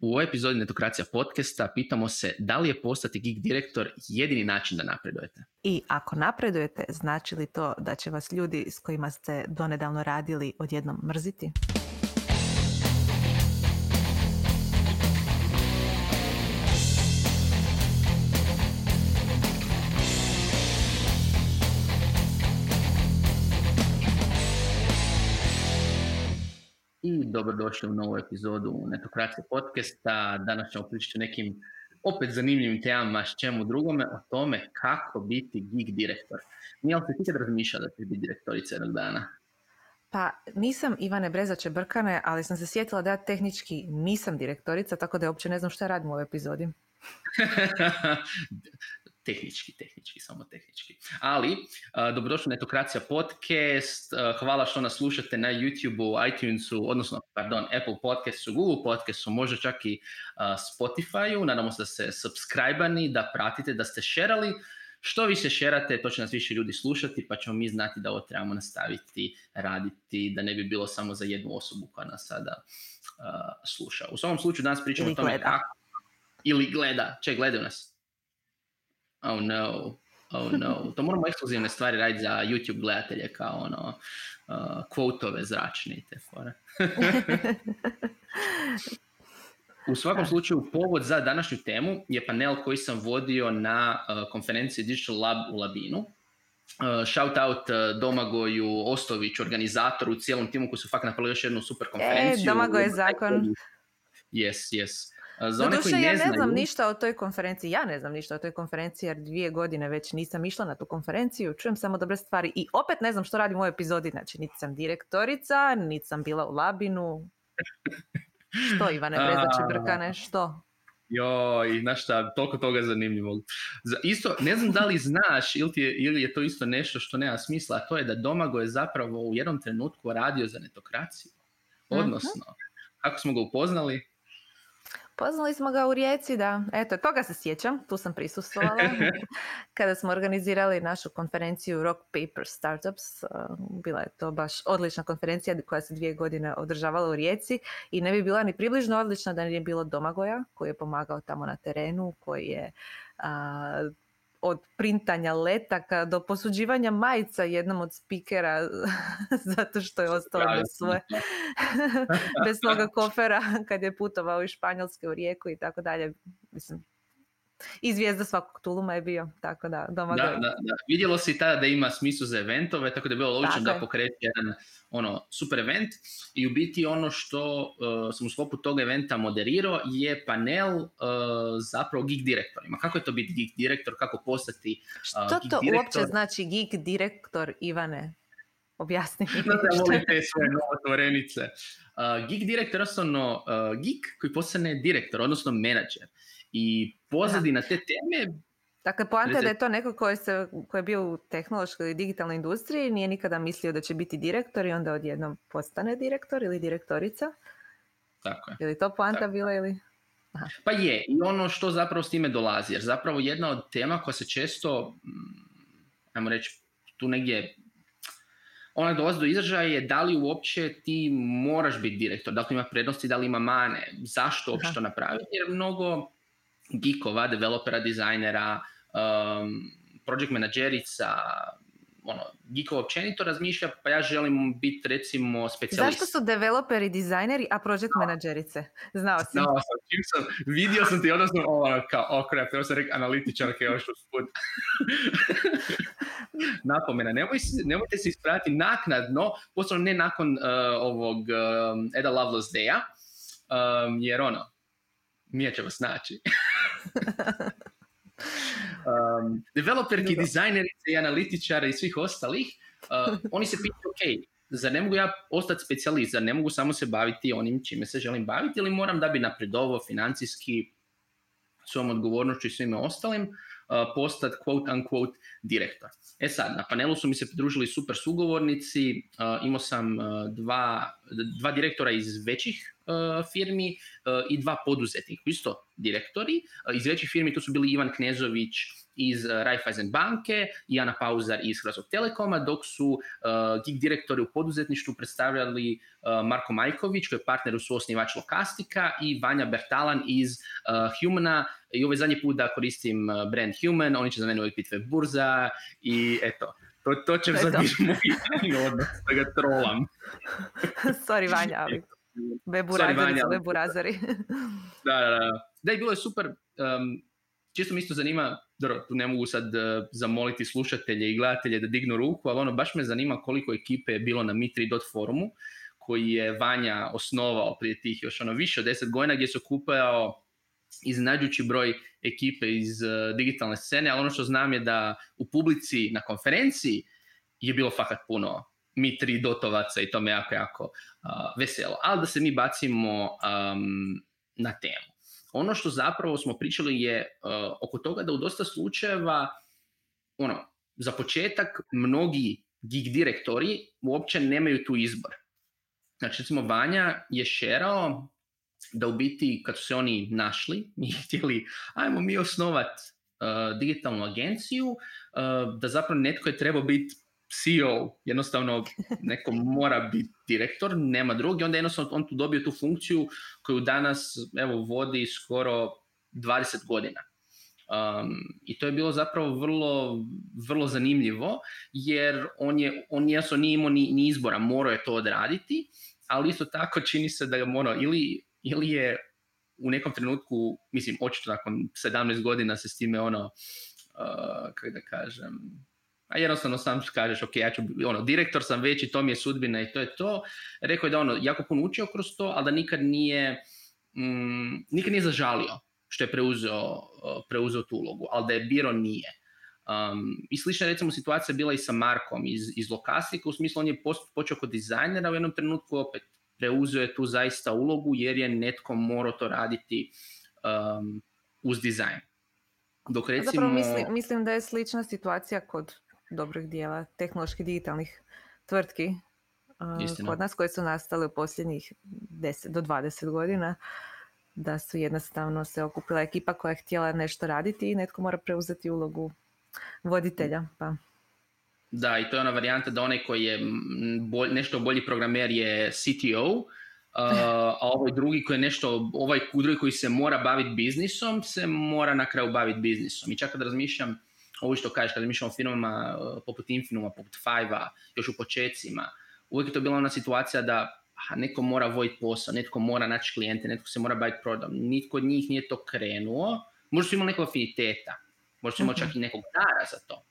U ovoj epizodi Netokracija podcasta pitamo se da li je postati geek direktor jedini način da napredujete. I ako napredujete, znači li to da će vas ljudi s kojima ste donedavno radili odjednom mrziti? Dobrodošli u novu epizodu Netokracije podcasta. Danas ćemo pričati o nekim opet zanimljivim temama s čemu drugome, o tome kako biti geek direktor. Nije li ti kad razmišljala da ti biti direktorica jednog dana? Pa nisam Ivane Brezače Brkane, ali sam se sjetila da ja tehnički nisam direktorica, tako da uopće ne znam šta radim u ovoj epizodi. tehnički, tehnički, samo tehnički. Ali, uh, dobrodošli na Etokracija podcast, hvala što nas slušate na YouTube-u, iTunesu, odnosno, pardon, Apple podcastu, Google podcastu, možda čak i uh, Spotify-u, nadamo se da ste subscribe da pratite, da ste šerali, što više šerate, to će nas više ljudi slušati, pa ćemo mi znati da ovo trebamo nastaviti raditi, da ne bi bilo samo za jednu osobu koja nas sada uh, sluša. U svom slučaju danas pričamo o tome kako... Ili gleda. Če, gledaju nas? Oh no, oh no. To moramo ekskluzivne stvari raditi za YouTube gledatelje kao ono uh, kvotove zračne i te fore. U svakom slučaju, povod za današnju temu je panel koji sam vodio na uh, konferenciji Digital Lab u Labinu. Uh, shout out uh, Domagoju Ostoviću, organizatoru, cijelom timu koji su fakt napravili još jednu super konferenciju. E, Domagoj je zakon. Yes, yes. Za one koji ne ja ne znam ništa o toj konferenciji, ja ne znam ništa o toj konferenciji jer dvije godine već nisam išla na tu konferenciju, čujem samo dobre stvari i opet ne znam što radim u ovoj epizodi, znači niti sam direktorica, niti sam bila u Labinu. Što Ivane Brezače Brkane, što? Joj, znaš šta, toliko toga zanimljivog. Isto, ne znam da li znaš ili, je, ili je to isto nešto što nema smisla, a to je da Domago je zapravo u jednom trenutku radio za netokraciju. Mhm. Odnosno, kako smo ga upoznali? Poznali smo ga u Rijeci, da. Eto, toga se sjećam, tu sam prisustvovala. Kada smo organizirali našu konferenciju Rock Paper Startups, uh, bila je to baš odlična konferencija koja se dvije godine održavala u Rijeci i ne bi bila ni približno odlična da nije bilo Domagoja koji je pomagao tamo na terenu, koji je uh, od printanja letaka do posuđivanja majica jednom od spikera zato što je ostao bez svoje bez svoga kofera kad je putovao iz Španjolske u Rijeku i tako dalje. Mislim, i zvijezda svakog tuluma je bio, tako da doma da, da, da. Vidjelo se i tada da ima smislu za eventove, tako da je bilo logično da pokreće jedan ono, super event i u biti ono što uh, sam u sklopu tog eventa moderirao je panel uh, zapravo geek direktorima. Kako je to biti geek direktor, kako postati uh, Što to direktor? uopće znači geek direktor, Ivane? Objasni mi. Da, volim te svoje novotvorenice. Uh, geek direktor, osnovno uh, geek koji postane direktor, odnosno menadžer. I pozadina te teme Dakle, poanta je da je to neko koji, se, koji je bio u tehnološkoj i digitalnoj industriji, nije nikada mislio da će biti direktor i onda odjednom postane direktor ili direktorica. Tako je. Je li to poanta bila ili... Aha. Pa je, i ono što zapravo s time dolazi, jer zapravo jedna od tema koja se često, mm, ajmo reći, tu negdje ona dolazi do izražaja je da li uopće ti moraš biti direktor, da li ima prednosti, da li ima mane, zašto uopće to napraviti, jer mnogo geekova, developera, dizajnera, um, project menadžerica, ono, geekova općenito razmišlja, pa ja želim biti recimo specijalist. Zašto su developeri, dizajneri, a project no. menadžerice? Znao si. Znao sam, čim sam, vidio sam ti odnosno, ovo, kao, oh crap, treba sam rekao analitičarke još usput. Napomena, Nemoj, nemojte se ispraviti naknadno, posebno ne nakon uh, ovog um, Eda Loveless Day-a, um, jer ono, nije će vas naći. um, developerki, dizajnerice i analitičare i svih ostalih, uh, oni se pitaju, ok, zar ne mogu ja ostati specijalist, zar ne mogu samo se baviti onim čime se želim baviti ili moram da bi napredovao financijski svojom odgovornošću i svime ostalim, postati quote unquote direktor. E sad, na panelu su mi se pridružili super sugovornici, imao sam dva, dva direktora iz većih firmi i dva poduzetnika, isto direktori. Iz većih firmi tu su bili Ivan Knezović iz Raiffeisen banke i Ana Pauzar iz Hrvatskog telekoma, dok su uh, gig direktori u poduzetništvu predstavljali uh, Marko Majković, koji je partner u suosnivač Lokastika i Vanja Bertalan iz Humana. I ovaj zadnji put da koristim brand Human, oni će za mene uvijek web burza i eto, to, to će sad biti moj odnos, da ga trolam. Sorry Vanja, ali weburazari su weburazari. da, da, da. Da, i bilo je super. Um, čisto mi isto zanima, dobro, tu ne mogu sad uh, zamoliti slušatelje i gledatelje da dignu ruku, ali ono, baš me zanima koliko ekipe je bilo na Mitri.forumu, forumu, koji je Vanja osnovao prije tih još ono više od deset godina, gdje se okupao iznenađujući broj ekipe iz uh, digitalne scene, ali ono što znam je da u publici na konferenciji je bilo fakat puno mi tri dotovaca i to me jako, jako uh, veselo. Ali da se mi bacimo na temu. Ono što zapravo smo pričali je uh, oko toga da u dosta slučajeva, ono, za početak, mnogi gig direktori uopće nemaju tu izbor. Znači, recimo, Vanja je šerao da u biti, kad su se oni našli i htjeli, ajmo mi osnovat uh, digitalnu agenciju, uh, da zapravo netko je trebao biti CEO, jednostavno neko mora biti direktor, nema drugi, onda jednostavno on tu dobio tu funkciju koju danas evo, vodi skoro 20 godina. Um, I to je bilo zapravo vrlo, vrlo zanimljivo, jer on je, on jasno nije imao ni, ni izbora, morao je to odraditi, ali isto tako čini se da je ono, ili, ili je u nekom trenutku, mislim, očito nakon 17 godina se s time ono, uh, kako da kažem, a jednostavno sam kažeš, ok, ja ću, ono, direktor sam već i to mi je sudbina i to je to. Rekao je da ono, jako puno učio kroz to, ali da nikad nije, mm, nikad nije zažalio što je preuzeo, preuzeo tu ulogu, ali da je biro nije. Um, I slična recimo situacija bila i sa Markom iz, iz Lokasika, u smislu on je počeo kod dizajnera, u jednom trenutku opet preuzeo je tu zaista ulogu jer je netko morao to raditi um, uz dizajn. Dok recimo... Zapravo mislim, mislim da je slična situacija kod dobrih dijela tehnoloških digitalnih tvrtki uh, kod nas koje su nastale u posljednjih 10 do 20 godina da su jednostavno se okupila ekipa koja je htjela nešto raditi i netko mora preuzeti ulogu voditelja. Pa. Da, i to je ona varijanta da onaj koji je nešto bolji programer je CTO, uh, a ovaj drugi koji je nešto, ovaj drugi koji se mora baviti biznisom, se mora na kraju baviti biznisom. I čak kad razmišljam, ovo što kažeš, kada mišljamo o firmama uh, poput Infinuma, poput Five-a, još u počecima, uvijek je to bila ona situacija da aha, neko mora voditi posao, netko mora naći klijente, netko se mora baviti prodom. Nitko od njih nije to krenuo, možda su imali nekog afiniteta, možda su imali čak i nekog dara za to.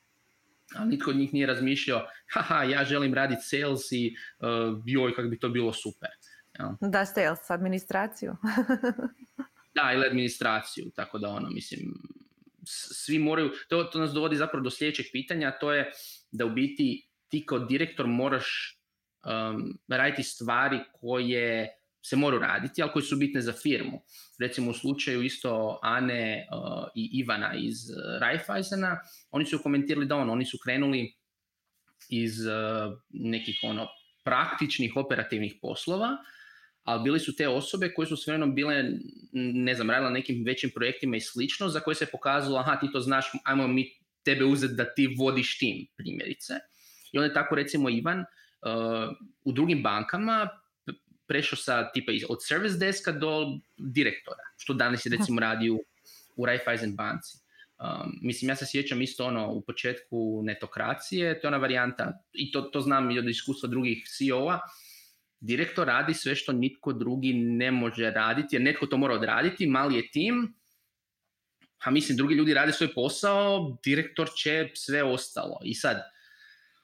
Ali nitko od njih nije razmišljao, haha, ja želim raditi sales i uh, joj, kako bi to bilo super. Ja. Da, sales, administraciju. da, ili administraciju, tako da ono, mislim, svi moraju, to, to nas dovodi zapravo do sljedećeg pitanja, to je da u biti ti kao direktor moraš um, raditi stvari koje se moraju raditi, ali koje su bitne za firmu. Recimo u slučaju isto Ane uh, i Ivana iz uh, Raiffeisena, oni su komentirali da ono, oni su krenuli iz uh, nekih ono praktičnih operativnih poslova, ali bili su te osobe koje su s vremenom bile, ne znam, radile na nekim većim projektima i slično, za koje se pokazalo, aha, ti to znaš, ajmo mi tebe uzeti da ti vodiš tim, primjerice. I onda je tako, recimo, Ivan uh, u drugim bankama prešao sa tipa od service deska do direktora, što danas je recimo radi u, u Raiffeisen banci. Um, mislim, ja se sjećam isto ono u početku netokracije, to je ona varijanta, i to, to znam i od iskustva drugih CEO-a, direktor radi sve što nitko drugi ne može raditi, jer netko to mora odraditi, mali je tim, a mislim drugi ljudi rade svoj posao, direktor će sve ostalo. I sad,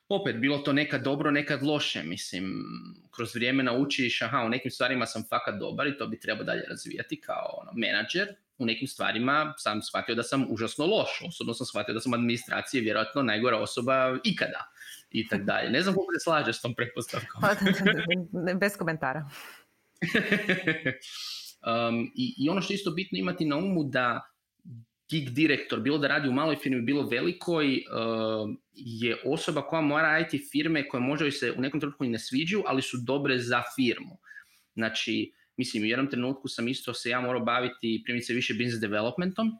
opet, bilo to nekad dobro, nekad loše, mislim, kroz vrijeme naučiš, aha, u nekim stvarima sam fakat dobar i to bi trebao dalje razvijati kao ono, menadžer, u nekim stvarima sam shvatio da sam užasno loš, osobno sam shvatio da sam administracije vjerojatno najgora osoba ikada i tak dalje. Ne znam kako se slaže s tom pretpostavkom. Pa, bez komentara. um, i, I ono što je isto bitno imati na umu da gig direktor, bilo da radi u maloj firmi, bilo velikoj, uh, je osoba koja mora raditi firme koje možda se u nekom trenutku i ne sviđaju, ali su dobre za firmu. Znači, mislim, u jednom trenutku sam isto se ja morao baviti primjerice više business developmentom,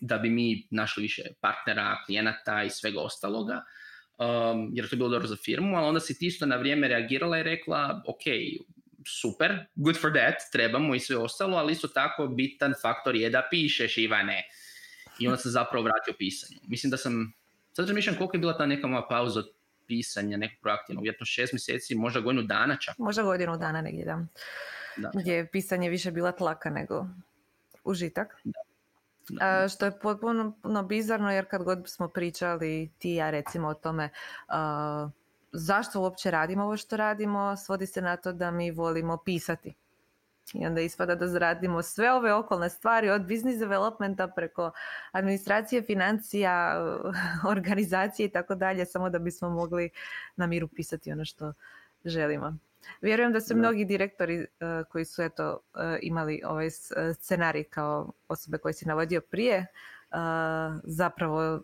da bi mi našli više partnera, klijenata i svega ostaloga. Um, jer to je bilo dobro za firmu, ali onda si ti isto na vrijeme reagirala i rekla, ok, super, good for that, trebamo i sve ostalo, ali isto tako bitan faktor je da pišeš, Ivane. I onda sam zapravo vratio pisanju. Mislim da sam, sad razmišljam koliko je bila ta neka moja pauza od pisanja, nekog proaktivnog, vjerojatno šest mjeseci, možda godinu dana čak. Možda godinu dana negdje, da. Da. Gdje je pisanje više bila tlaka nego užitak. Da. A, što je potpuno bizarno jer kad god smo pričali ti ja recimo o tome zašto uopće radimo ovo što radimo, svodi se na to da mi volimo pisati. I onda ispada da zaradimo sve ove okolne stvari od business developmenta preko administracije, financija, organizacije i tako dalje, samo da bismo mogli na miru pisati ono što želimo. Vjerujem da su mnogi direktori uh, koji su eto uh, imali ovaj uh, scenarij kao osobe koje si navodio prije, zapravo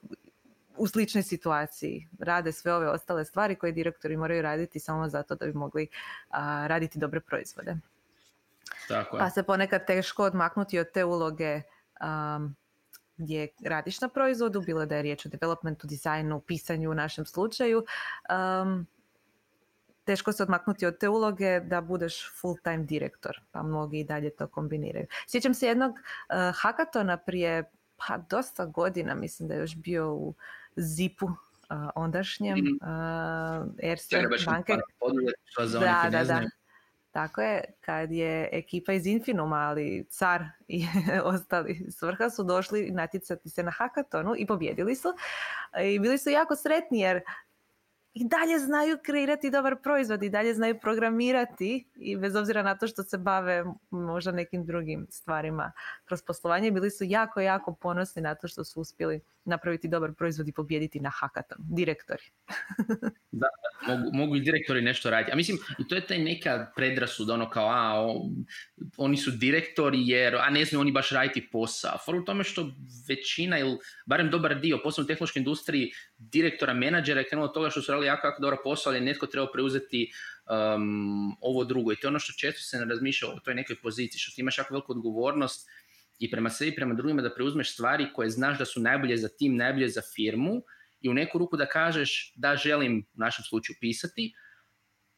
u sličnoj situaciji rade sve ove ostale stvari koje direktori moraju raditi samo zato da bi mogli raditi dobre proizvode. Tako je. Pa se ponekad teško odmaknuti od te uloge um, gdje radiš na proizvodu, bilo da je riječ o developmentu, dizajnu, pisanju u našem slučaju. Um, teško se odmaknuti od te uloge da budeš full time direktor, pa mnogi i dalje to kombiniraju. Sjećam se jednog uh, hakatona prije pa dosta godina, mislim da je još bio u Zipu uh, ondašnjem uh, Erste banke. Da, da, da. Tako je, kad je ekipa iz Infinuma, ali car i ostali svrha su došli natjecati se na hakatonu i pobjedili su. I bili su jako sretni jer i dalje znaju kreirati dobar proizvod i dalje znaju programirati i bez obzira na to što se bave možda nekim drugim stvarima kroz poslovanje bili su jako, jako ponosni na to što su uspjeli napraviti dobar proizvod i pobijediti na hakatom. Direktori. da, mogu, mogu i direktori nešto raditi. A mislim, to je taj neka predrasuda, ono kao, a, oni su direktori jer, a ne znaju oni baš raditi posao. For u tome što većina ili barem dobar dio, posebno u tehnološkoj industriji, direktora, menadžera je krenulo toga što su radili jako, jako dobro posao, ali netko trebao preuzeti um, ovo drugo. I to je ono što često se ne razmišlja o toj nekoj poziciji, što ti imaš jako veliku odgovornost i prema sebi i prema drugima da preuzmeš stvari koje znaš da su najbolje za tim, najbolje za firmu i u neku ruku da kažeš da želim u našem slučaju pisati,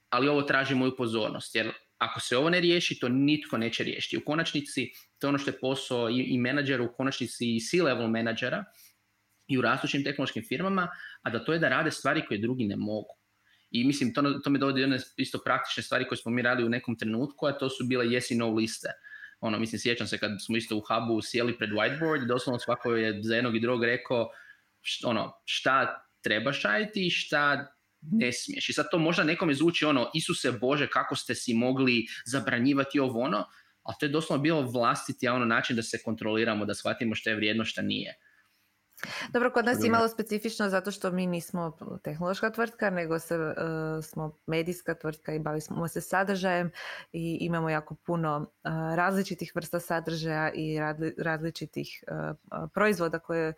ali ovo traži moju pozornost. Jer ako se ovo ne riješi, to nitko neće riješiti. U konačnici, to je ono što je posao i, i menadžera, u konačnici i C-level menadžera i u rastućim tehnološkim firmama, a da to je da rade stvari koje drugi ne mogu. I mislim, to, to me dovodi jedne isto praktične stvari koje smo mi radili u nekom trenutku, a to su bile yes i no liste ono, mislim, sjećam se kad smo isto u hubu sjeli pred whiteboard, doslovno svako je za jednog i drugog rekao ono, šta trebaš raditi i šta ne smiješ. I sad to možda nekome zvuči ono, Isuse Bože, kako ste si mogli zabranjivati ovo ono, ali to je doslovno bilo vlastiti ono način da se kontroliramo, da shvatimo šta je vrijedno, šta nije. Dobro, kod nas je malo specifično zato što mi nismo tehnološka tvrtka, nego se, uh, smo medijska tvrtka i bavimo se sadržajem i imamo jako puno uh, različitih vrsta sadržaja i različitih uh, proizvoda koje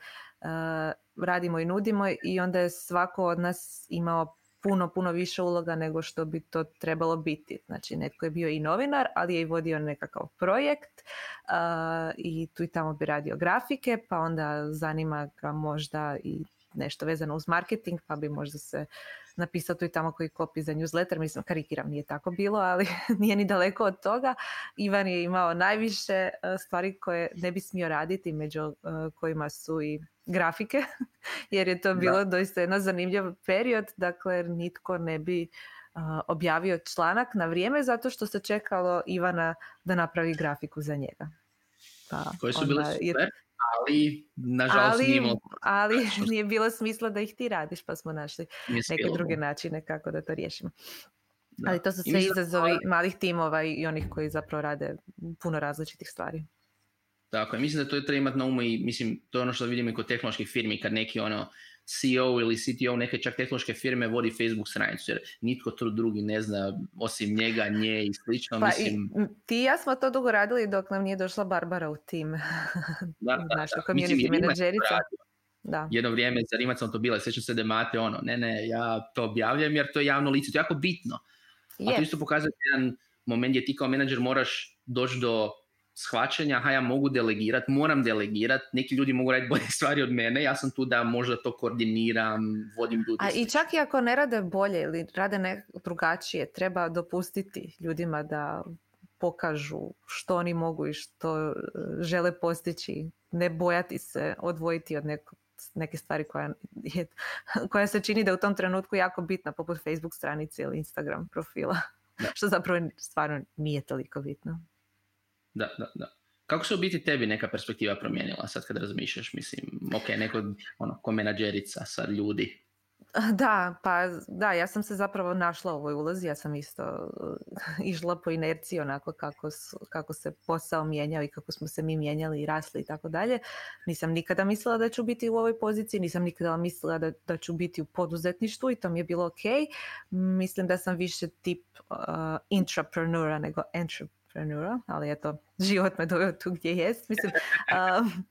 radimo i nudimo i onda je svako od nas imao puno, puno više uloga nego što bi to trebalo biti. Znači, netko je bio i novinar, ali je i vodio nekakav projekt uh, i tu i tamo bi radio grafike, pa onda zanima ga možda i nešto vezano uz marketing, pa bi možda se napisao tu i tamo koji kopi za newsletter, mislim karikiram, nije tako bilo, ali nije ni daleko od toga. Ivan je imao najviše stvari koje ne bi smio raditi, među kojima su i grafike, jer je to bilo da. doista jedan zanimljiv period, dakle nitko ne bi objavio članak na vrijeme zato što se čekalo Ivana da napravi grafiku za njega. Pa, Koje su bile super, ali nažalost ali, nije, ali nije bilo smisla da ih ti radiš, pa smo našli neke druge načine kako da to riješimo. Da. Ali to su sve izazovi malih timova i onih koji zapravo rade puno različitih stvari. Tako je, mislim da to treba imati na umu i mislim, to je ono što vidimo i kod tehnoloških firmi, kad neki ono CEO ili CTO neke čak tehnološke firme vodi Facebook stranicu, jer nitko to drugi ne zna osim njega, nje i slično. Pa mislim... i, ti i ja smo to dugo radili dok nam nije došla Barbara u tim. Da, da, Naša da. community menadžerica. Da. Jedno vrijeme za Rimac sam to bila, sjećam se demate, ono, ne, ne, ja to objavljam jer to je javno lice, to je jako bitno. A to isto pokazuje jedan moment gdje ti kao menadžer moraš doći do shvaćanja, aha ja mogu delegirati, moram delegirati, neki ljudi mogu raditi bolje stvari od mene, ja sam tu da možda to koordiniram, vodim ljudi. A i čak i ako ne rade bolje ili rade ne drugačije, treba dopustiti ljudima da pokažu što oni mogu i što e, žele postići, ne bojati se odvojiti od nekog neke stvari koja, je, koja se čini da je u tom trenutku jako bitna, poput Facebook stranice ili Instagram profila, što zapravo stvarno nije toliko bitno. Da, da, da. Kako se u biti tebi neka perspektiva promijenila sad kad razmišljaš, mislim, ok, neko ono, ko menadžerica sad ljudi, da, pa da, ja sam se zapravo našla u ovoj ulozi, ja sam isto išla po inerciji onako kako, kako se posao mijenjao i kako smo se mi mijenjali i rasli i tako dalje. Nisam nikada mislila da ću biti u ovoj poziciji, nisam nikada mislila da, da ću biti u poduzetništvu i to mi je bilo ok. Mislim da sam više tip uh, intraprenura nego entreprenura, ali eto, život me doveo tu gdje jest. Mislim, um,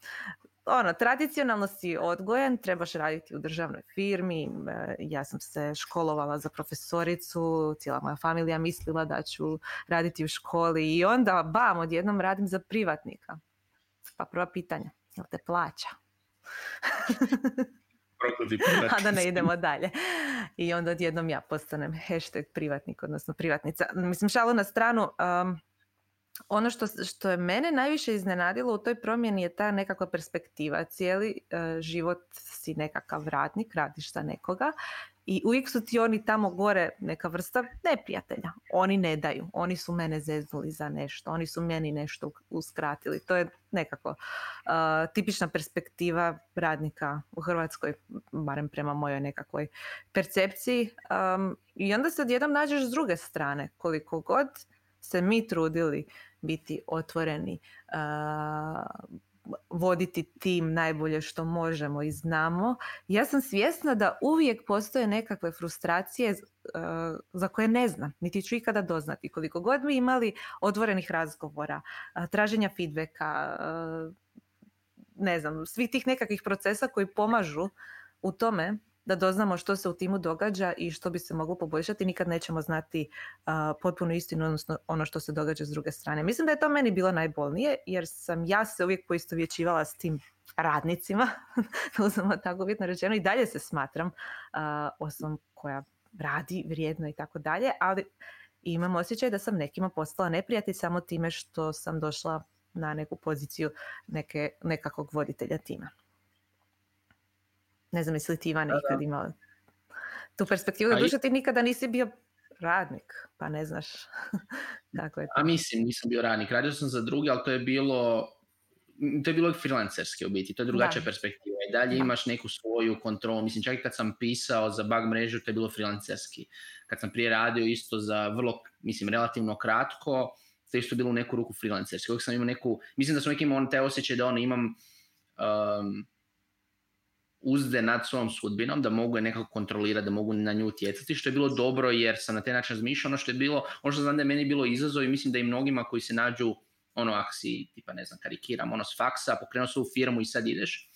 ono, tradicionalno si odgojen, trebaš raditi u državnoj firmi, e, ja sam se školovala za profesoricu, cijela moja familija mislila da ću raditi u školi i onda, bam, odjednom radim za privatnika. Pa prva pitanja, jel te plaća? A da ne idemo dalje. I onda odjednom ja postanem hashtag privatnik, odnosno privatnica. Mislim, šalu na stranu, um, ono što, što je mene najviše iznenadilo u toj promjeni je ta nekakva perspektiva. Cijeli e, život si nekakav radnik, radiš za nekoga i uvijek su ti oni tamo gore neka vrsta neprijatelja. Oni ne daju, oni su mene zeznuli za nešto, oni su meni nešto uskratili. To je nekako uh, tipična perspektiva radnika u Hrvatskoj, barem prema mojoj nekakvoj percepciji. Um, I onda se odjednom nađeš s druge strane, koliko god se mi trudili biti otvoreni, voditi tim najbolje što možemo i znamo. Ja sam svjesna da uvijek postoje nekakve frustracije za koje ne znam, niti ću ikada doznati. Koliko god mi imali otvorenih razgovora, traženja feedbacka, ne znam, svih tih nekakvih procesa koji pomažu u tome da doznamo što se u timu događa i što bi se moglo poboljšati, nikad nećemo znati uh, potpunu istinu, odnosno ono što se događa s druge strane. Mislim da je to meni bilo najbolnije, jer sam ja se uvijek poistovjećivala s tim radnicima, uzmemo tako uvjetno rečeno, i dalje se smatram uh, osobom koja radi vrijedno i tako dalje, ali imam osjećaj da sam nekima postala neprijatelj samo time što sam došla na neku poziciju neke, nekakvog voditelja tima. Ne znam, jesi li ti Ivan ikad imao tu perspektivu? Duže ti nikada nisi bio radnik, pa ne znaš kako je to. A mislim, nisam bio radnik. Radio sam za drugi, ali to je bilo to je bilo freelancerski u biti, to je drugačija perspektiva. I dalje imaš neku svoju kontrolu. Mislim, čak i kad sam pisao za bug mrežu, to je bilo freelancerski. Kad sam prije radio isto za vrlo, mislim, relativno kratko, to je isto bilo u neku ruku freelancerski. Uvijek sam imao neku, mislim da sam uvijek imao taj osjećaj da ono imam um, uzde nad svojom sudbinom, da mogu je nekako kontrolirati, da mogu na nju utjecati, što je bilo dobro jer sam na taj način razmišljao, ono što je bilo, ono što znam da je meni bilo izazov i mislim da i mnogima koji se nađu, ono, ako si, tipa, ne znam, karikiram, ono, s faksa, pokrenuo svoju firmu i sad ideš,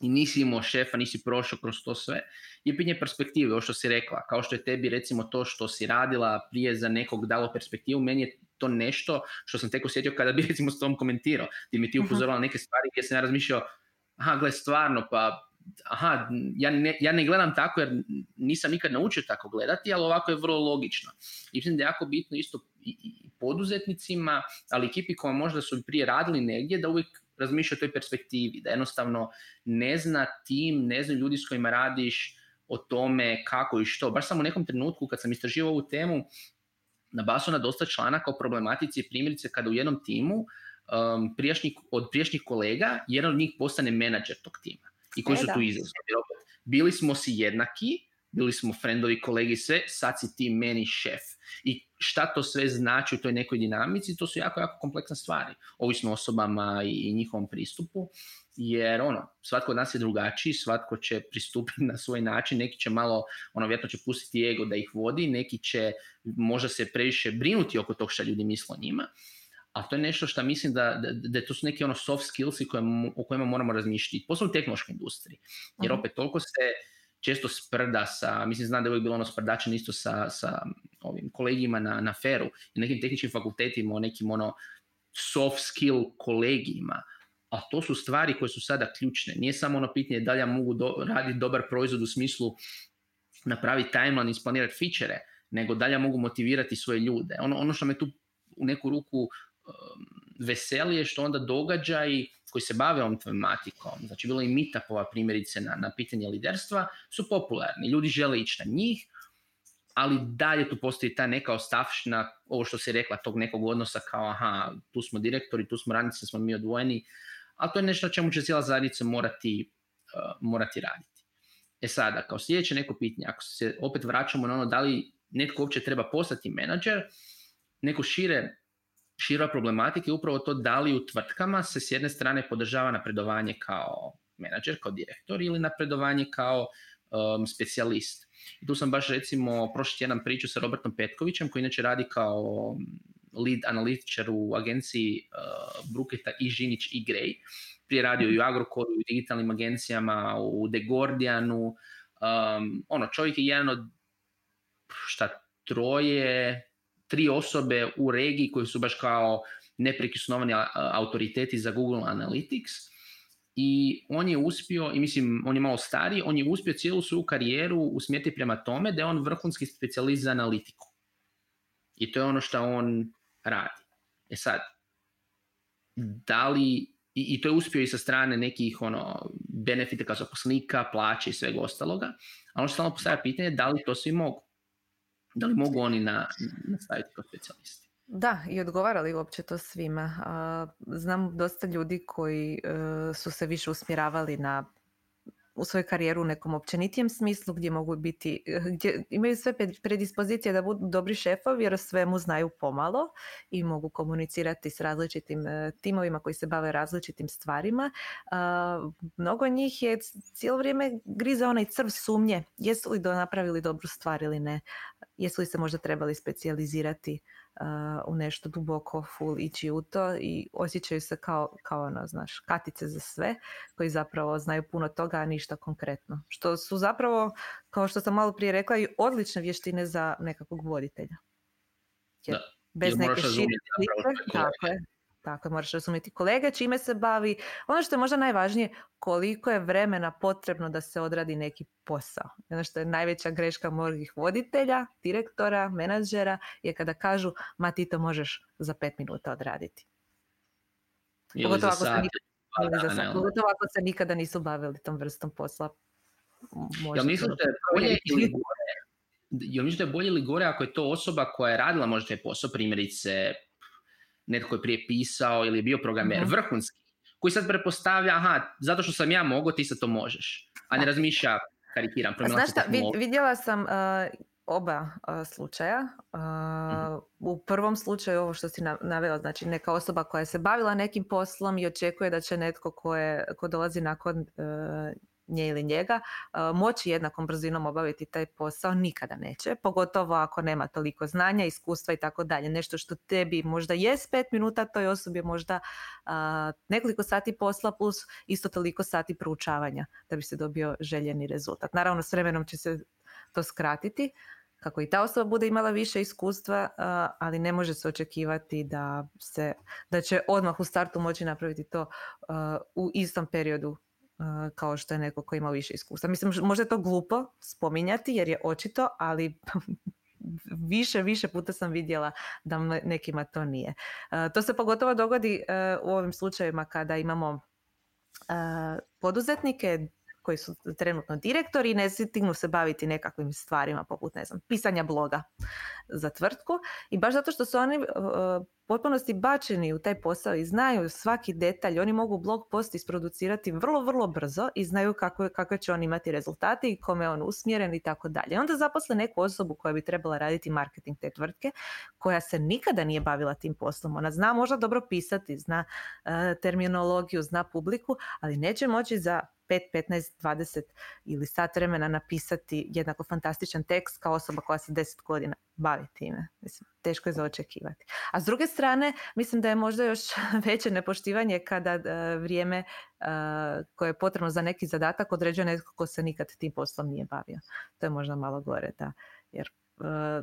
i nisi imao šefa, nisi prošao kroz to sve, je pitanje perspektive, ovo što si rekla, kao što je tebi recimo to što si radila prije za nekog dalo perspektivu, meni je to nešto što sam tek osjetio kada bi recimo s tom komentirao, ti mi ti mhm. upozorila neke stvari gdje sam ja razmišljao, aha, gle, stvarno, pa aha, ja ne, ja ne gledam tako jer nisam nikad naučio tako gledati, ali ovako je vrlo logično. I mislim da je jako bitno isto i, poduzetnicima, ali ekipi koja možda su prije radili negdje, da uvijek razmišlja o toj perspektivi, da jednostavno ne zna tim, ne zna ljudi s kojima radiš o tome kako i što. Baš sam u nekom trenutku kad sam istraživao ovu temu, na basu na dosta članaka o problematici primjerice kada u jednom timu um, prijašnjih, od prijašnjih kolega jedan od njih postane menadžer tog tima i koji e, su tu izazovi. Bili smo si jednaki, bili smo friendovi, kolegi, sve, sad si ti meni šef. I šta to sve znači u toj nekoj dinamici, to su jako, jako kompleksne stvari. Ovisno o osobama i njihovom pristupu, jer ono, svatko od nas je drugačiji, svatko će pristupiti na svoj način, neki će malo, ono, vjerojatno će pustiti ego da ih vodi, neki će možda se previše brinuti oko tog što ljudi misle o njima, a to je nešto što mislim da, da, da to su neki ono soft skills koje, o kojima moramo razmišljati, posebno u tehnološkoj industriji. Jer opet toliko se često sprda sa, mislim znam da je uvijek bilo ono sprdačeno isto sa, sa ovim kolegima na, na feru i nekim tehničkim fakultetima, o nekim ono soft skill kolegijima, a to su stvari koje su sada ključne. Nije samo ono pitanje da li ja mogu do, raditi dobar proizvod u smislu napraviti timeline, isplanirati fičere, nego da li ja mogu motivirati svoje ljude. Ono, ono što me tu u neku ruku um, veseli je što onda događaj koji se bave ovom tematikom, znači bilo i meetupova primjerice na, na pitanje liderstva, su popularni. Ljudi žele ići na njih, ali dalje tu postoji ta neka ostavština, ovo što si rekla, tog nekog odnosa kao aha, tu smo direktori, tu smo radnici, smo mi odvojeni, ali to je nešto čemu će cijela zajednica morati, uh, morati raditi. E sada, kao sljedeće neko pitanje, ako se opet vraćamo na ono da li netko uopće treba postati menadžer, neko šire šira problematika je upravo to da li u tvrtkama se s jedne strane podržava napredovanje kao menadžer, kao direktor ili napredovanje kao um, specijalist. Tu sam baš recimo prošli tjedan priču sa Robertom Petkovićem koji inače radi kao lead analitičar u agenciji uh, Bruketa i Žinić i Gray. Prije radio i u Agrokoru, u digitalnim agencijama, u The Guardianu. Um, ono, čovjek je jedan od šta troje, tri osobe u regiji koji su baš kao neprekisnovani autoriteti za Google Analytics i on je uspio, i mislim, on je malo stariji, on je uspio cijelu svoju karijeru usmjeriti prema tome da je on vrhunski specijalist za analitiku. I to je ono što on radi. E sad, da li, i, to je uspio i sa strane nekih ono, benefita kao zaposlenika, plaće i svega ostaloga, a ono što stalno postavlja pitanje da li to svi mogu. Da li mogu oni na, nastaviti kao specijalisti? Da, i odgovarali uopće to svima. Znam dosta ljudi koji e, su se više usmjeravali na u svojoj karijeru u nekom općenitijem smislu gdje mogu biti, gdje imaju sve predispozicije da budu dobri šefovi jer svemu znaju pomalo i mogu komunicirati s različitim e, timovima koji se bave različitim stvarima. Mnogo njih je cijelo vrijeme griza onaj crv sumnje jesu li do napravili dobru stvar ili ne, jesu li se možda trebali specijalizirati u nešto duboko full ići u to i osjećaju se kao, kao ono, znaš, katice za sve koji zapravo znaju puno toga, a ništa konkretno. Što su zapravo, kao što sam malo prije rekla, i odlične vještine za nekakvog voditelja. Jer da. bez neke šire tako je, tako moraš razumjeti kolege, čime se bavi. Ono što je možda najvažnije, koliko je vremena potrebno da se odradi neki posao. Ono što je najveća greška mnogih voditelja, direktora, menadžera je kada kažu ma ti to možeš za pet minuta odraditi. Pogotovo ako, se nikada, pogotovo ako se nikada nisu bavili tom vrstom posla. Jel misliš da je bolje ili gore? Jel misliš da je bolje ili gore ako je to osoba koja je radila možda taj posao, primjerice netko je prije pisao ili je bio programer, uh vrhunski, koji sad prepostavlja, aha, zato što sam ja mogao, ti sad to možeš. A ne razmišlja, karikiram, Znaš šta, vidjela sam uh, oba uh, slučaja. Uh, mhm. U prvom slučaju ovo što si naveo, znači neka osoba koja se bavila nekim poslom i očekuje da će netko ko, je, ko dolazi nakon nje ili njega moći jednakom brzinom obaviti taj posao nikada neće, pogotovo ako nema toliko znanja, iskustva i tako dalje. Nešto što tebi možda jest pet minuta, toj osobi možda nekoliko sati posla plus isto toliko sati proučavanja da bi se dobio željeni rezultat. Naravno s vremenom će se to skratiti, kako i ta osoba bude imala više iskustva, ali ne može se očekivati da, se, da će odmah u startu moći napraviti to u istom periodu kao što je neko ko ima više iskustva. Mislim, možda je to glupo spominjati jer je očito, ali više, više puta sam vidjela da nekima to nije. To se pogotovo dogodi u ovim slučajevima kada imamo poduzetnike koji su trenutno direktori i ne stignu se baviti nekakvim stvarima poput ne znam, pisanja bloga za tvrtku i baš zato što su oni uh, potpunosti bačeni u taj posao i znaju svaki detalj, oni mogu blog post isproducirati vrlo, vrlo brzo i znaju kako, kakve će on imati rezultate i kome je on usmjeren i tako dalje. Onda zaposle neku osobu koja bi trebala raditi marketing te tvrtke, koja se nikada nije bavila tim poslom. Ona zna možda dobro pisati, zna uh, terminologiju, zna publiku, ali neće moći za 5, 15, 20 ili sat vremena napisati jednako fantastičan tekst kao osoba koja se 10 godina bavi time. Mislim, teško je za očekivati. A s druge strane, mislim da je možda još veće nepoštivanje kada uh, vrijeme uh, koje je potrebno za neki zadatak određuje netko ko se nikad tim poslom nije bavio. To je možda malo gore, da. Jer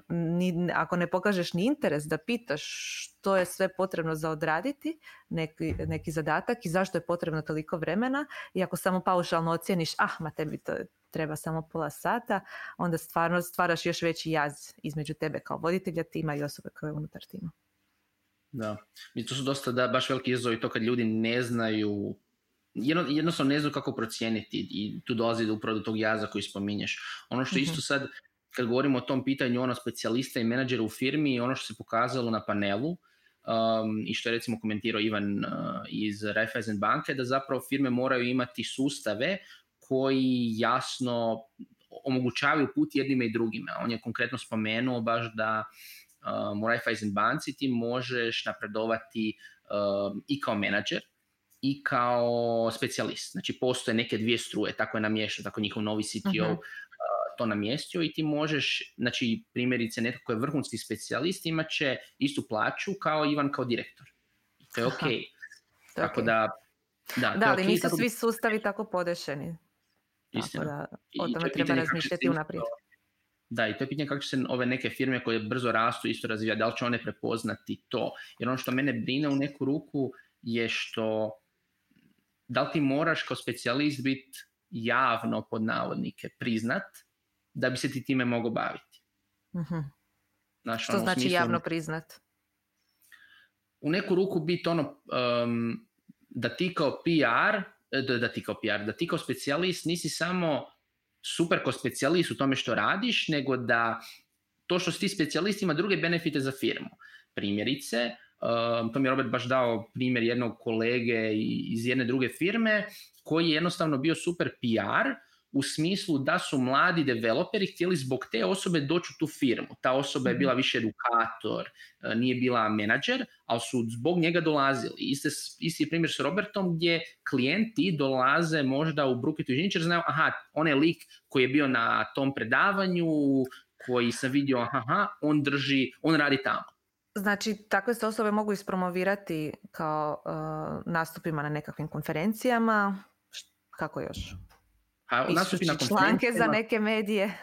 ni, ako ne pokažeš ni interes da pitaš što je sve potrebno za odraditi, neki, neki zadatak i zašto je potrebno toliko vremena i ako samo paušalno ocijeniš, ah, ma tebi to treba samo pola sata, onda stvarno stvaraš još veći jaz između tebe kao voditelja tima i osobe koje je unutar tima. Da, i to su dosta da, baš veliki izazovi to kad ljudi ne znaju jedno, jednostavno ne znaju kako procijeniti i tu dolazi upravo do tog jaza koji spominješ. Ono što isto mhm. sad, kad govorimo o tom pitanju ono specijalista i menadžera u firmi, ono što se pokazalo na panelu um, i što je recimo komentirao Ivan uh, iz Raiffeisen banke, da zapravo firme moraju imati sustave koji jasno omogućavaju put jednima i drugima. On je konkretno spomenuo baš da um, u Raiffeisen banci ti možeš napredovati um, i kao menadžer, i kao specijalist. Znači postoje neke dvije struje, tako je namješteno, tako njihov novi CTO uh-huh. Mhm. To namjestio i ti možeš, znači primjerice netko koji je vrhunski specijalist imat će istu plaću kao Ivan kao direktor. to je ok. Tako da, da, da ali okay, nisu svi sustavi tako podešeni. Istina. Da, o tome treba razmišljati unaprijed. Da, i to je pitanje kako će se ove neke firme koje brzo rastu isto razvijati, da li će one prepoznati to. Jer ono što mene brine u neku ruku je što da li ti moraš kao specijalist biti javno pod navodnike priznat da bi se ti time mogao baviti. Uh-huh. Što ono, znači javno priznat? U neku ruku biti ono um, da ti kao PR, da, da ti kao PR, da ti kao specijalist nisi samo super kao specijalist u tome što radiš, nego da to što si ti specijalist ima druge benefite za firmu. Primjerice, Uh, to mi je Robert baš dao primjer jednog kolege iz jedne druge firme koji je jednostavno bio super PR u smislu da su mladi developeri htjeli zbog te osobe doći u tu firmu. Ta osoba je bila mhm. više edukator, uh, nije bila menadžer, ali su zbog njega dolazili. Isti, isti primjer s Robertom gdje klijenti dolaze možda u Brookit Inženjer, znaju, aha, on je lik koji je bio na tom predavanju, koji sam vidio, aha, on drži, on radi tamo Znači, takve se osobe mogu ispromovirati kao uh, nastupima na nekakvim konferencijama. Kako još? A, nastupi na članke za neke medije.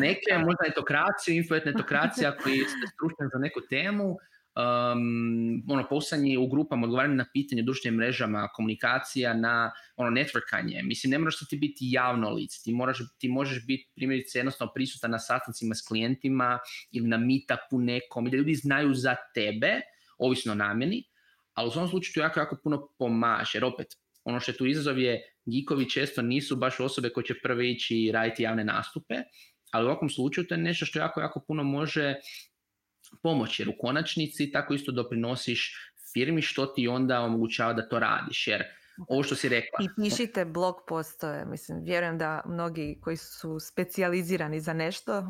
neke, možda etokraciju, infoetnetokracija koji ste stručni za neku temu um, ono, posanje u grupama, odgovaranje na pitanje društvenim mrežama, komunikacija na ono, networkanje. Mislim, ne moraš ti biti javno lice. Ti, moraš, ti možeš biti primjerice jednostavno prisutan na sastancima s klijentima ili na meetupu nekom i da ljudi znaju za tebe, ovisno o namjeni, ali u svom slučaju to jako, jako puno pomaže. Jer opet, ono što je tu izazov je, geekovi često nisu baš osobe koje će prve ići raditi javne nastupe, ali u ovakvom slučaju to je nešto što jako, jako puno može pomoć, jer u konačnici tako isto doprinosiš firmi što ti onda omogućava da to radiš, jer ovo što si rekla. I pišite blog postoje, mislim, vjerujem da mnogi koji su specijalizirani za nešto,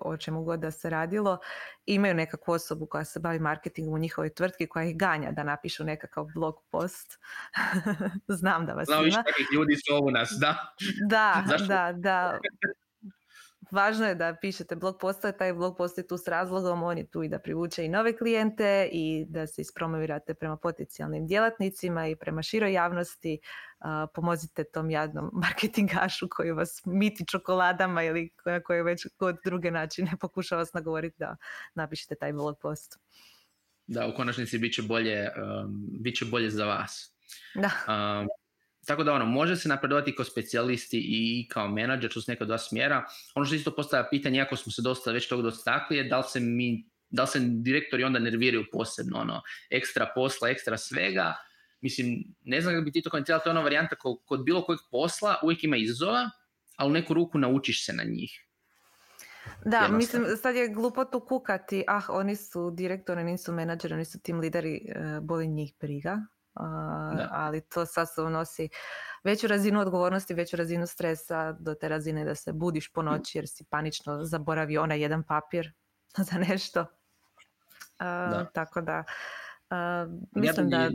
o čemu god da se radilo, imaju nekakvu osobu koja se bavi marketingom u njihovoj tvrtki koja ih ganja da napišu nekakav blog post. Znam da vas Znam ima. ljudi su ovo nas, da. Da, da, da važno je da pišete blog postoje, taj blog post je tu s razlogom, on je tu i da privuče i nove klijente i da se ispromovirate prema potencijalnim djelatnicima i prema široj javnosti. pomozite tom jadnom marketingašu koji vas miti čokoladama ili koji već kod druge načine pokušava vas nagovoriti da napišete taj blog post. Da, u konačnici bit će bolje, um, bit će bolje za vas. Da. Um, tako da ono, može se napredovati kao specijalisti i kao menadžer, to su neka dva smjera. Ono što isto postavlja pitanje, iako smo se dosta već toga dostakli, je da li se mi, da li se direktori onda nerviraju posebno, ono, ekstra posla, ekstra svega. Mislim, ne znam kako bi ti to komentirali, to je ona varijanta kod bilo kojeg posla uvijek ima izazova, ali u neku ruku naučiš se na njih. Da, mislim, sad je glupo tu kukati, ah, oni su direktori, nisu menadžeri, oni su tim lideri, e, boli njih briga ali to sasvim nosi veću razinu odgovornosti, veću razinu stresa do te razine da se budiš po noći jer si panično zaboravio onaj jedan papir za nešto. Tako da mislim da,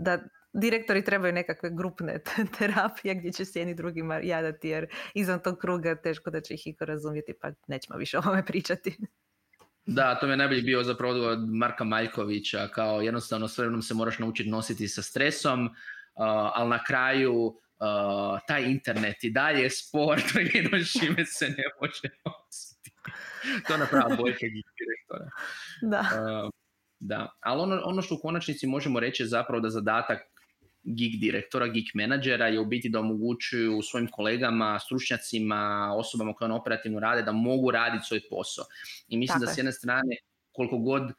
da direktori trebaju nekakve grupne terapije gdje će se jedni drugima jadati jer izvan tog kruga teško da će ih iko razumjeti pa nećemo više o ovome pričati. Da, to mi je najbolji bio zapravo od Marka Maljkovića, kao jednostavno s vremenom se moraš naučiti nositi sa stresom, uh, ali na kraju uh, taj internet i dalje sport, jedno čime se ne može nositi. to naprava boljke direktora. Da. Uh, da, ali ono, ono što u konačnici možemo reći je zapravo da zadatak geek direktora, geek menadžera je u biti da omogućuju svojim kolegama, stručnjacima, osobama koje on operativno rade da mogu raditi svoj posao. I mislim da s jedne strane koliko god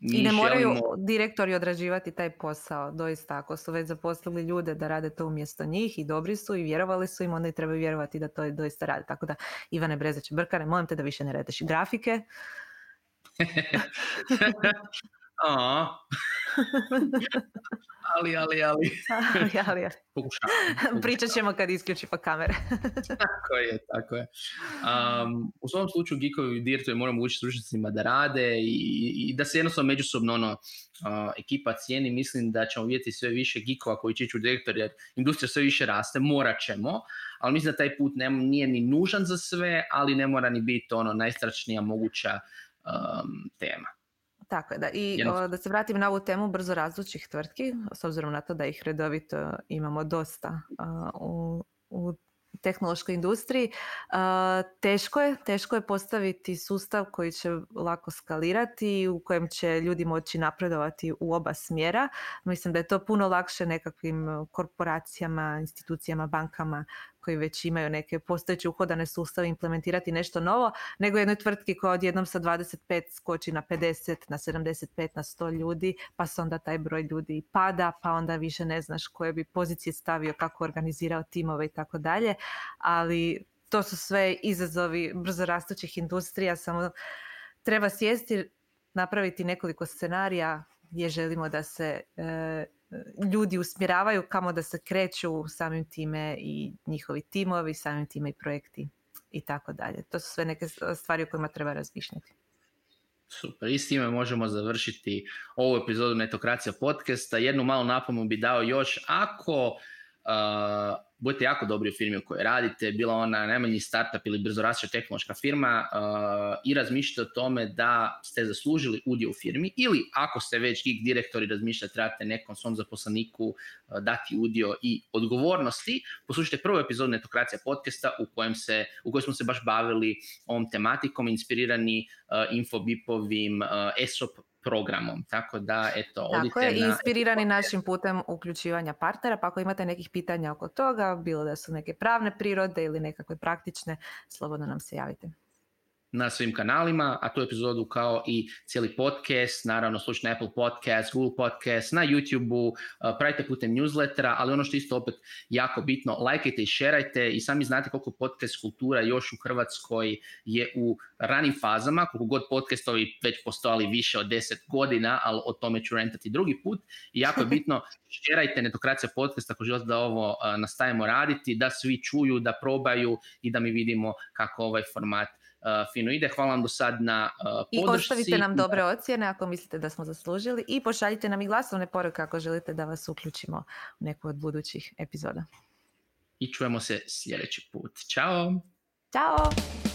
mi I ne moraju želimo... direktori odrađivati taj posao, doista. Ako su već zaposlili ljude da rade to umjesto njih i dobri su i vjerovali su im, onda i trebaju vjerovati da to doista rade. Tako da, Ivane Brezeć Brkane, molim te da više ne redeš grafike. ali, ali, ali. ali, ali, ali. Pričat ćemo kad isključimo kamere. tako je, tako je. Um, u svom slučaju geekovi direktori moramo učiti stručnicima da rade i, i, da se jednostavno međusobno ono, uh, ekipa cijeni. Mislim da ćemo vidjeti sve više geekova koji će ići u direktor jer industrija sve više raste, morat ćemo. Ali mislim da taj put ne, nije ni nužan za sve, ali ne mora ni biti ono najstračnija moguća um, tema. Tako je, da. I da se vratim na ovu temu brzo razlučih tvrtki, s obzirom na to da ih redovito imamo dosta u, u tehnološkoj industriji. Teško je, teško je postaviti sustav koji će lako skalirati, u kojem će ljudi moći napredovati u oba smjera. Mislim da je to puno lakše nekakvim korporacijama, institucijama, bankama koji već imaju neke postojeće uhodane sustave implementirati nešto novo, nego jednoj tvrtki koja odjednom sa 25 skoči na 50, na 75, na 100 ljudi, pa se onda taj broj ljudi pada, pa onda više ne znaš koje bi pozicije stavio, kako organizirao timove i tako dalje, ali to su sve izazovi brzo rastućih industrija, samo treba sjesti, napraviti nekoliko scenarija gdje želimo da se e, ljudi usmjeravaju kamo da se kreću samim time i njihovi timovi, samim time i projekti i tako dalje. To su sve neke stvari o kojima treba razmišljati. Super, i s time možemo završiti ovu epizodu Netokracija podcasta. Jednu malu napomenu bi dao još, ako budete jako dobri u firmi u kojoj radite, bila ona najmanji startup ili brzorastuća tehnološka firma uh, i razmišljate o tome da ste zaslužili udio u firmi ili ako ste već geek direktori razmišljate trebate nekom svom zaposleniku uh, dati udio i odgovornosti, poslušajte prvu epizodu Netokracija podcasta u kojem, se, u kojem smo se baš bavili ovom tematikom, inspirirani uh, infobipovim uh, ESOP programom. Tako da, eto, Tako je, inspirirani našim putem uključivanja partnera, pa ako imate nekih pitanja oko toga, bilo da su neke pravne prirode ili nekakve praktične, slobodno nam se javite na svim kanalima, a tu epizodu kao i cijeli podcast, naravno slušajte na Apple Podcast, Google Podcast, na YouTube-u, pravite putem newslettera, ali ono što isto opet jako bitno, lajkajte i šerajte i sami znate koliko podcast kultura još u Hrvatskoj je u ranim fazama, koliko god podcastovi već postojali više od 10 godina, ali o tome ću rentati drugi put. I jako je bitno, šerajte netokracija podcast ako želite da ovo nastavimo raditi, da svi čuju, da probaju i da mi vidimo kako ovaj format uh, fino ide. Hvala vam do sad na uh, I ostavite nam dobre ocjene ako mislite da smo zaslužili i pošaljite nam i glasovne poruke ako želite da vas uključimo u neku od budućih epizoda. I čujemo se sljedeći put. Ćao! Ćao!